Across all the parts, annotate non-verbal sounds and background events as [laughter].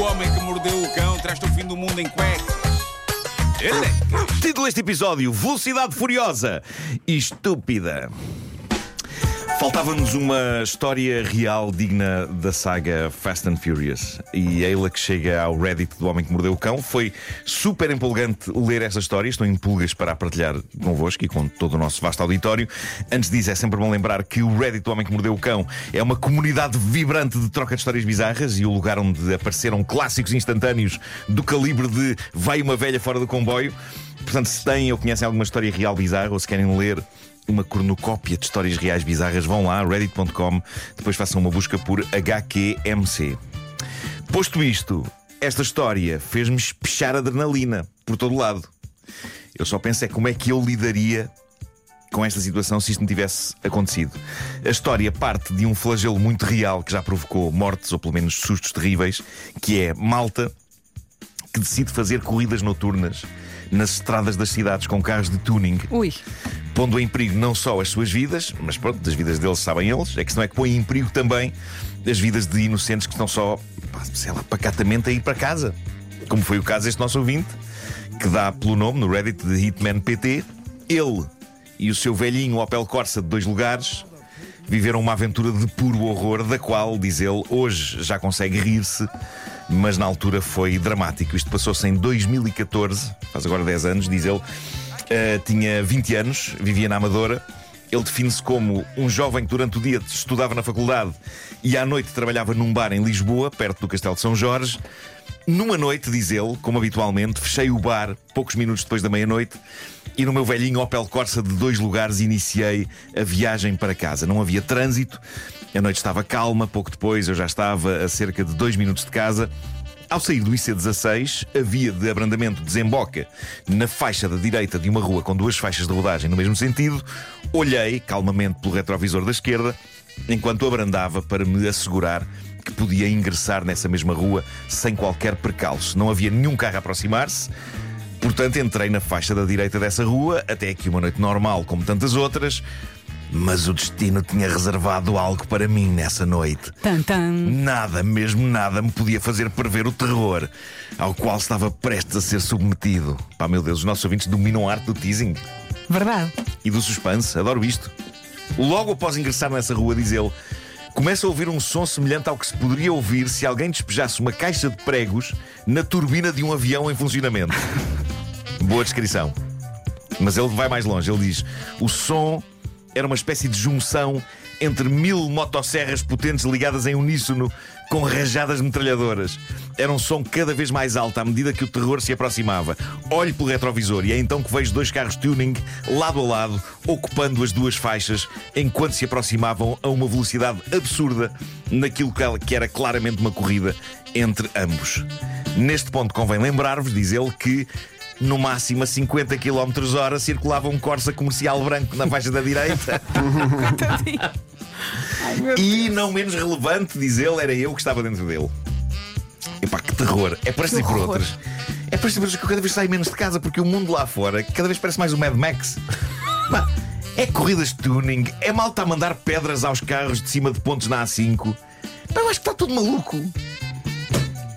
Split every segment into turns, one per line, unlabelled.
O homem que mordeu o cão traz-te o fim do mundo em cuecas. Ele
Título deste episódio: Velocidade Furiosa e Estúpida. Faltava-nos uma história real digna da saga Fast and Furious. E ela que chega ao Reddit do Homem que Mordeu o Cão. Foi super empolgante ler essa história. Estou em pulgas para a partilhar convosco e com todo o nosso vasto auditório. Antes disso, é sempre bom lembrar que o Reddit do Homem que Mordeu o Cão é uma comunidade vibrante de troca de histórias bizarras e o lugar onde apareceram clássicos instantâneos do calibre de Vai uma velha fora do comboio. Portanto, se têm ou conhecem alguma história real bizarra ou se querem ler uma cornucópia de histórias reais bizarras, vão lá, reddit.com, depois façam uma busca por HQMC. Posto isto, esta história fez-me espechar adrenalina por todo lado. Eu só penso é como é que eu lidaria com esta situação se isto me tivesse acontecido. A história parte de um flagelo muito real que já provocou mortes ou pelo menos sustos terríveis, que é Malta que decide fazer corridas noturnas nas estradas das cidades com carros de tuning.
Ui.
Pondo em perigo não só as suas vidas, mas pronto, das vidas deles sabem eles, é que não é que põe em perigo também as vidas de inocentes que estão só, sei lá, pacatamente a ir para casa. Como foi o caso deste nosso ouvinte, que dá pelo nome no Reddit de Hitman PT. Ele e o seu velhinho Opel Corsa de dois lugares viveram uma aventura de puro horror, da qual, diz ele, hoje já consegue rir-se, mas na altura foi dramático. Isto passou-se em 2014, faz agora 10 anos, diz ele. Uh, tinha 20 anos, vivia na Amadora. Ele define-se como um jovem que durante o dia estudava na faculdade e à noite trabalhava num bar em Lisboa, perto do Castelo de São Jorge. Numa noite, diz ele, como habitualmente, fechei o bar poucos minutos depois da meia-noite e no meu velhinho Opel Corsa de dois lugares iniciei a viagem para casa. Não havia trânsito, a noite estava calma, pouco depois eu já estava a cerca de dois minutos de casa. Ao sair do IC16, a via de abrandamento desemboca na faixa da direita de uma rua com duas faixas de rodagem no mesmo sentido. Olhei calmamente pelo retrovisor da esquerda enquanto abrandava para me assegurar que podia ingressar nessa mesma rua sem qualquer percalço. Não havia nenhum carro a aproximar-se. Portanto, entrei na faixa da direita dessa rua, até que uma noite normal, como tantas outras, mas o destino tinha reservado algo para mim nessa noite.
Tan, tan.
Nada, mesmo nada, me podia fazer prever o terror ao qual estava prestes a ser submetido. Pá, meu Deus, os nossos ouvintes dominam a arte do teasing
Verdade.
e do suspense. Adoro isto. Logo após ingressar nessa rua, diz ele, começa a ouvir um som semelhante ao que se poderia ouvir se alguém despejasse uma caixa de pregos na turbina de um avião em funcionamento. [laughs] Boa descrição. Mas ele vai mais longe. Ele diz: o som era uma espécie de junção entre mil motosserras potentes ligadas em uníssono com rajadas metralhadoras. Era um som cada vez mais alto à medida que o terror se aproximava. Olho pelo retrovisor e é então que vejo dois carros tuning lado a lado, ocupando as duas faixas, enquanto se aproximavam a uma velocidade absurda naquilo que era claramente uma corrida entre ambos. Neste ponto convém lembrar-vos, diz ele, que no máximo a 50 km hora circulava um Corsa comercial branco na faixa da direita. [laughs] e não menos relevante, diz ele, era eu que estava dentro dele. Epá, que terror. É estas e por outras. É estas e por outras que eu cada vez saio menos de casa porque o mundo lá fora cada vez parece mais o Mad Max. É corridas de tuning, é malta a mandar pedras aos carros de cima de pontos na A5. Pá, eu acho que está tudo maluco.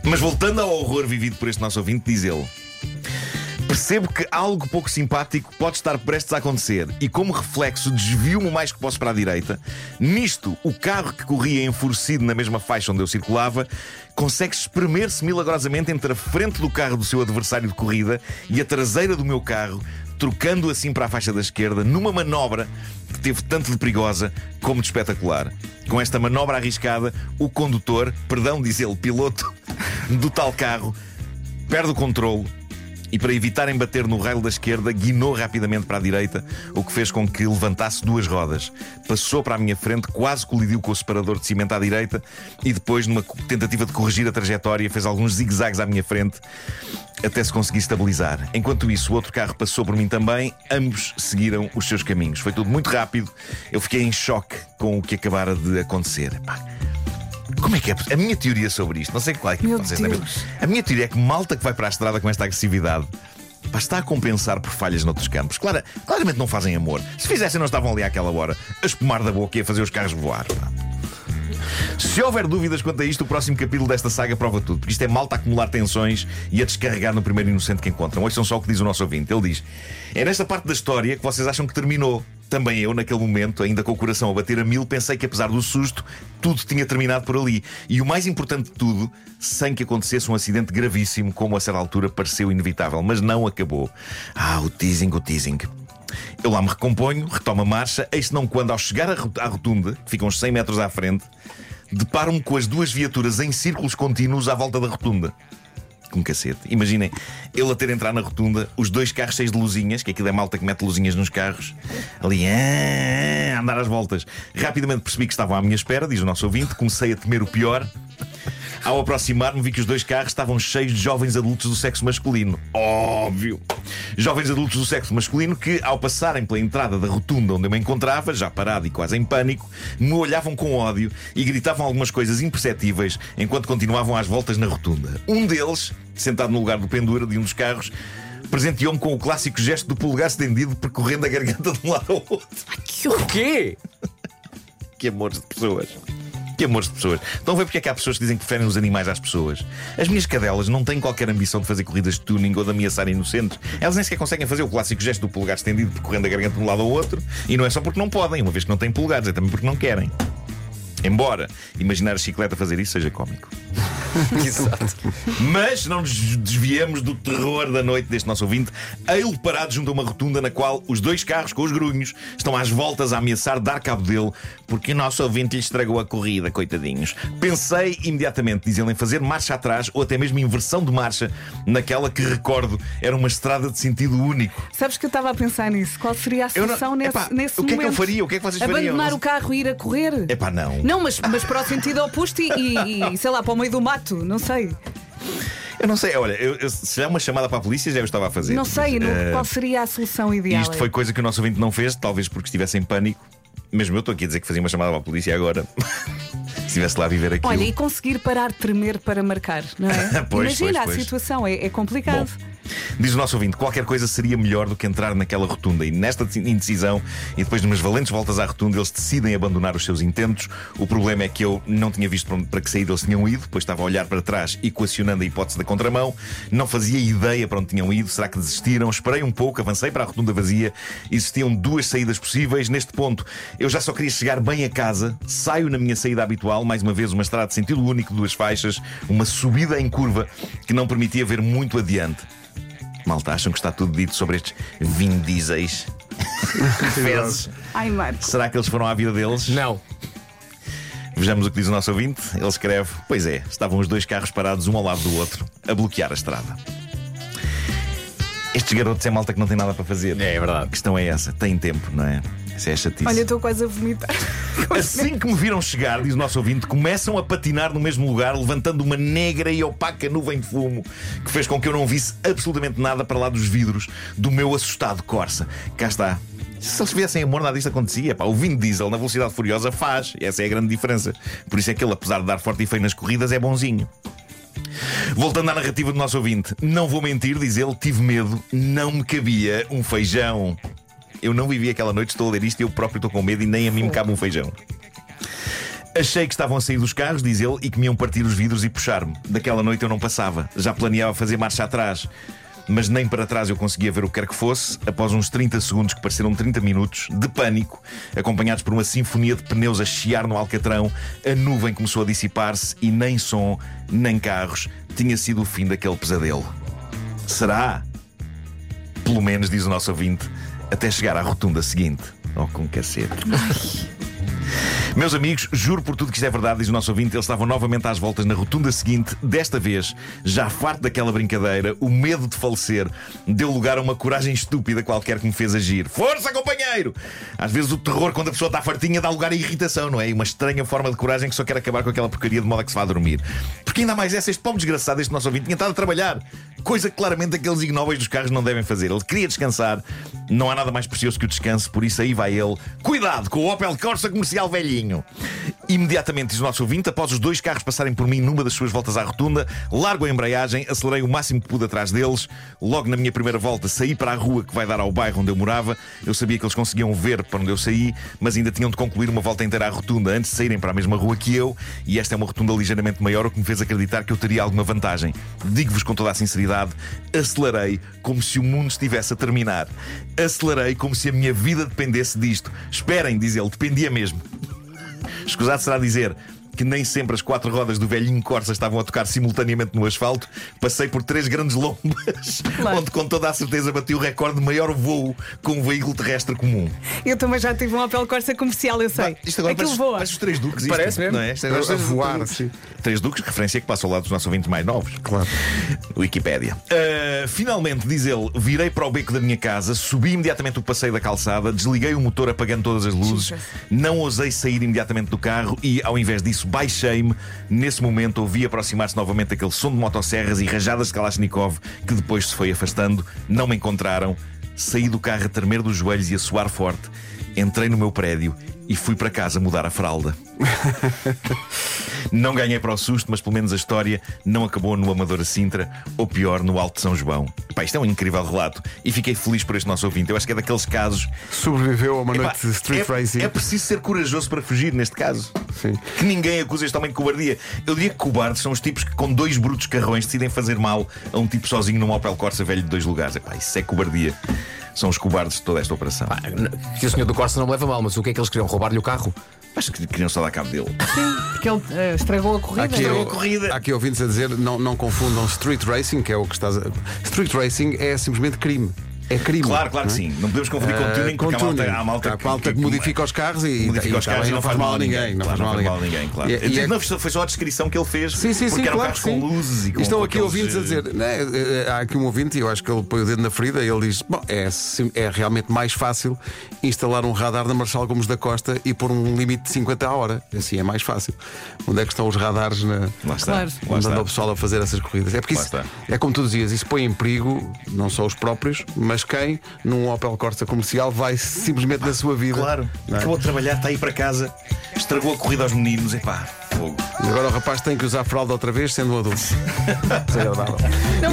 Mas voltando ao horror vivido por este nosso ouvinte, diz ele. Percebo que algo pouco simpático pode estar prestes a acontecer e, como reflexo, desvio-me o mais que posso para a direita. Nisto, o carro que corria enfurecido na mesma faixa onde eu circulava consegue espremer-se milagrosamente entre a frente do carro do seu adversário de corrida e a traseira do meu carro, trocando assim para a faixa da esquerda, numa manobra que teve tanto de perigosa como de espetacular. Com esta manobra arriscada, o condutor, perdão, diz ele, piloto [laughs] do tal carro, perde o controle e, para evitar embater no raio da esquerda, guinou rapidamente para a direita, o que fez com que levantasse duas rodas. Passou para a minha frente, quase colidiu com o separador de cimento à direita e depois, numa tentativa de corrigir a trajetória, fez alguns zigue-zagues à minha frente até se conseguir estabilizar. Enquanto isso, o outro carro passou por mim também, ambos seguiram os seus caminhos. Foi tudo muito rápido, eu fiquei em choque com o que acabara de acontecer. Como é que é? A minha teoria sobre isto, não sei qual é que
Meu
vocês sabem.
Deus.
A minha teoria é que malta que vai para a estrada com esta agressividade pá, está a compensar por falhas noutros campos. Clara- claramente não fazem amor. Se fizessem, não estavam ali àquela hora a espumar da boca e a fazer os carros voar. pá. Se houver dúvidas quanto a isto, o próximo capítulo desta saga prova tudo. Porque isto é malta a acumular tensões e a descarregar no primeiro inocente que encontram. Ouçam só o que diz o nosso ouvinte. Ele diz: É nesta parte da história que vocês acham que terminou. Também eu, naquele momento, ainda com o coração a bater a mil, pensei que apesar do susto, tudo tinha terminado por ali. E o mais importante de tudo, sem que acontecesse um acidente gravíssimo, como a certa altura pareceu inevitável. Mas não acabou. Ah, o teasing, o teasing. Eu lá me recomponho, retomo a marcha, eis não quando, ao chegar à rotunda, que fica uns 100 metros à frente, deparo-me com as duas viaturas em círculos contínuos à volta da rotunda. Com cacete. Imaginem ele a ter entrar na rotunda, os dois carros cheios de luzinhas, que aquilo é malta que mete luzinhas nos carros, ali ah, a andar às voltas. Rapidamente percebi que estavam à minha espera, diz o nosso ouvinte, comecei a temer o pior. Ao aproximar-me, vi que os dois carros estavam cheios de jovens adultos do sexo masculino. Óbvio! Jovens adultos do sexo masculino que, ao passarem pela entrada da rotunda onde eu me encontrava, já parado e quase em pânico, me olhavam com ódio e gritavam algumas coisas imperceptíveis enquanto continuavam às voltas na rotunda. Um deles, sentado no lugar do pendura de um dos carros, presenteou-me com o clássico gesto do polegar estendido percorrendo a garganta de um lado ao outro.
Que o quê?
que amores de pessoas. [laughs] Que amores de pessoas. Estão a ver porque é que há pessoas que dizem que preferem os animais às pessoas? As minhas cadelas não têm qualquer ambição de fazer corridas de tuning ou de ameaçar inocentes. Elas nem sequer conseguem fazer o clássico gesto do polegar estendido percorrendo a garganta de um lado ao outro. E não é só porque não podem, uma vez que não têm polegares, é também porque não querem. Embora imaginar a chicleta fazer isso seja cómico. [laughs]
Exato.
Mas não nos desviemos do terror da noite deste nosso ouvinte, ele parado junto a uma rotunda na qual os dois carros com os grunhos estão às voltas a ameaçar dar cabo dele porque o nosso ouvinte lhe estragou a corrida, coitadinhos. Pensei imediatamente, diz ele, em fazer marcha atrás ou até mesmo inversão de marcha naquela que recordo era uma estrada de sentido único.
Sabes que eu estava a pensar nisso? Qual seria a solução
não...
nesse,
Epá,
nesse
o que
momento?
é que eu faria? O que é que vocês fariam?
Abandonar o carro e ir a correr?
Epá, não.
Não, mas, mas para o sentido oposto e, e, e, sei lá, para o meio do mato, não sei.
Eu não sei, olha, eu, eu, se é uma chamada para a polícia, já eu estava a fazer.
Não sei,
mas,
não,
uh,
qual seria a solução ideal?
Isto foi coisa que o nosso ouvinte não fez, talvez porque estivesse em pânico. Mesmo eu estou aqui a dizer que fazia uma chamada para a polícia agora. [laughs] se estivesse lá a viver aquilo.
Olha, e conseguir parar de tremer para marcar, não é? [laughs]
pois,
Imagina
pois,
a
pois.
situação, é, é complicado.
Bom, Diz o nosso ouvinte: qualquer coisa seria melhor do que entrar naquela rotunda. E nesta indecisão, e depois de umas valentes voltas à rotunda, eles decidem abandonar os seus intentos. O problema é que eu não tinha visto para, que saída eles tinham ido, pois estava a olhar para trás, equacionando a hipótese da contramão. Não fazia ideia para onde tinham ido. Será que desistiram? Esperei um pouco, avancei para a rotunda vazia. Existiam duas saídas possíveis. Neste ponto, eu já só queria chegar bem a casa. Saio na minha saída habitual, mais uma vez, uma estrada de sentido único, duas faixas, uma subida em curva que não permitia ver muito adiante. Malta, acham que está tudo dito sobre estes Vin Dieseis? [laughs] Fezes.
Ai, Marco.
Será que eles foram à vida deles?
Não.
Vejamos o que diz o nosso ouvinte. Ele escreve: Pois é, estavam os dois carros parados um ao lado do outro, a bloquear a estrada. Estes garotos é malta que não tem nada para fazer.
É, é verdade.
A questão é essa: tem tempo, não é? Isso é chatice.
Olha, eu estou quase a vomitar. [laughs]
Assim que me viram chegar, diz o nosso ouvinte, começam a patinar no mesmo lugar, levantando uma negra e opaca nuvem de fumo que fez com que eu não visse absolutamente nada para lá dos vidros do meu assustado Corsa. Cá está. Se eles tivessem amor, nada disto acontecia. Pá, o Vin Diesel na velocidade furiosa faz. Essa é a grande diferença. Por isso é que ele, apesar de dar forte e feio nas corridas, é bonzinho. Voltando à narrativa do nosso ouvinte, não vou mentir, diz ele, tive medo, não me cabia um feijão. Eu não vivi aquela noite, estou a ler isto e eu próprio estou com medo e nem a mim me cabe um feijão. Achei que estavam a sair dos carros, diz ele, e que me iam partir os vidros e puxar-me. Daquela noite eu não passava. Já planeava fazer marcha atrás. Mas nem para trás eu conseguia ver o que quer que fosse. Após uns 30 segundos, que pareceram 30 minutos, de pânico, acompanhados por uma sinfonia de pneus a chiar no alcatrão, a nuvem começou a dissipar-se e nem som, nem carros tinha sido o fim daquele pesadelo. Será? Pelo menos, diz o nosso ouvinte, até chegar à rotunda seguinte. Oh, com cacete. Meus amigos, juro por tudo que isto é verdade, diz o nosso ouvinte, eles estavam novamente às voltas na rotunda seguinte. Desta vez, já farto daquela brincadeira, o medo de falecer deu lugar a uma coragem estúpida qualquer que me fez agir. Força, companheiro! Às vezes o terror, quando a pessoa está fartinha, dá lugar à irritação, não é? E uma estranha forma de coragem que só quer acabar com aquela porcaria de modo a que se vá dormir. Porque ainda mais essa, este pobre desgraçado, este nosso ouvinte, tinha estado a trabalhar. Coisa que claramente aqueles ignóbeis dos carros não devem fazer. Ele queria descansar, não há nada mais precioso que o descanso, por isso aí vai ele. Cuidado com o Opel Corsa comercial velhinho. Imediatamente, diz o nosso ouvinte, após os dois carros passarem por mim numa das suas voltas à rotunda, largo a embreagem, acelerei o máximo que pude atrás deles. Logo na minha primeira volta, saí para a rua que vai dar ao bairro onde eu morava. Eu sabia que eles conseguiam ver para onde eu saí, mas ainda tinham de concluir uma volta inteira à rotunda antes de saírem para a mesma rua que eu. E esta é uma rotunda ligeiramente maior, o que me fez acreditar que eu teria alguma vantagem. Digo-vos com toda a sinceridade, acelerei como se o mundo estivesse a terminar. Acelerei como se a minha vida dependesse disto. Esperem, diz ele, dependia mesmo. Escusado será dizer que nem sempre as quatro rodas do velhinho Corsa estavam a tocar simultaneamente no asfalto. Passei por três grandes lombas,
Claro. [laughs]
onde com toda a certeza bati o recorde de maior voo com um veículo terrestre comum.
Eu também já tive um Opel Corsa comercial, eu sei.
Isto agora
Aquilo
parece,
voa.
parece os três duques. isto,
Parece mesmo.
Não é? Isto agora
A voar,
duques.
sim.
Três duques, referência que passa ao lado dos nossos ouvintes mais novos.
Claro.
Wikipédia. Uh, finalmente, diz ele, virei para o beco da minha casa, subi imediatamente o passeio da calçada, desliguei o motor apagando todas as luzes,
Jesus.
não ousei sair imediatamente do carro e, ao invés disso, baixei-me. Nesse momento, ouvi aproximar-se novamente aquele som de motosserras e rajadas de Kalashnikov que depois se foi afastando. Não me encontraram. Saí do carro a tremer dos joelhos e a suar forte. Entrei no meu prédio e fui para casa mudar a fralda. [laughs] Não ganhei para o susto, mas pelo menos a história não acabou no Amadora Sintra, ou pior, no Alto de São João. Pá, isto é um incrível relato e fiquei feliz por este nosso ouvinte. Eu acho que é daqueles casos.
Sobreviveu a uma
Epá,
noite de street
é,
racing.
é preciso ser corajoso para fugir neste caso.
Sim.
Que ninguém acusa este homem de cobardia. Eu diria que cobardes são os tipos que, com dois brutos carrões, decidem fazer mal a um tipo sozinho num Opel Corsa velho de dois lugares. Epá, isso é cobardia. São os cobardes de toda esta operação.
Que o senhor do Corsa não me leva mal, mas o que é que eles queriam? Roubar-lhe o carro?
Acho que queriam só dar cabo dele.
Porque ele eh, estragou a corrida.
Aqui,
Estragou
eu-
a corrida.
há aqui ouvintes a dizer não, não confundam street racing, que é o que estás a. Street racing é simplesmente crime. É crime.
Claro, claro que
é?
sim. Não podemos confundir com
Ah,
tuning, porque há
com
malta,
tuning.
há malta
Há malta que modifica os carros e-
modifica
e
os carros e não faz mal a ninguém.
não faz mal a
a
ninguém.
Claro.
E- e é-
não, foi só a descrição que ele fez.
Sim, sim, sim,
eram
claro
carros
que sim.
com luzes e com
estão aqui
aqueles,
ouvintes a
eh,
dizer, né, eh, há aqui um ouvinte, e eu acho que ele põe o dedo na ferida, e ele diz: Bom, é, sim- é realmente mais fácil instalar um radar na Marçal Gomes da Costa e pôr um limite de 50 a hora. Assim é mais fácil. Onde é que estão os radares na.
Lá está.
Claro.
Onde anda o pessoal a fazer essas corridas. É porque isso, é como tu dizias, isso põe em perigo não só os próprios, mas quem num Opel Corsa comercial vai simplesmente na sua vida.
Claro.
Não é?
Acabou de trabalhar, está aí para casa, estragou a corrida aos meninos. Epá, fogo.
E agora o rapaz tem que usar fralda outra vez, sendo um adulto. [laughs] Desagradável.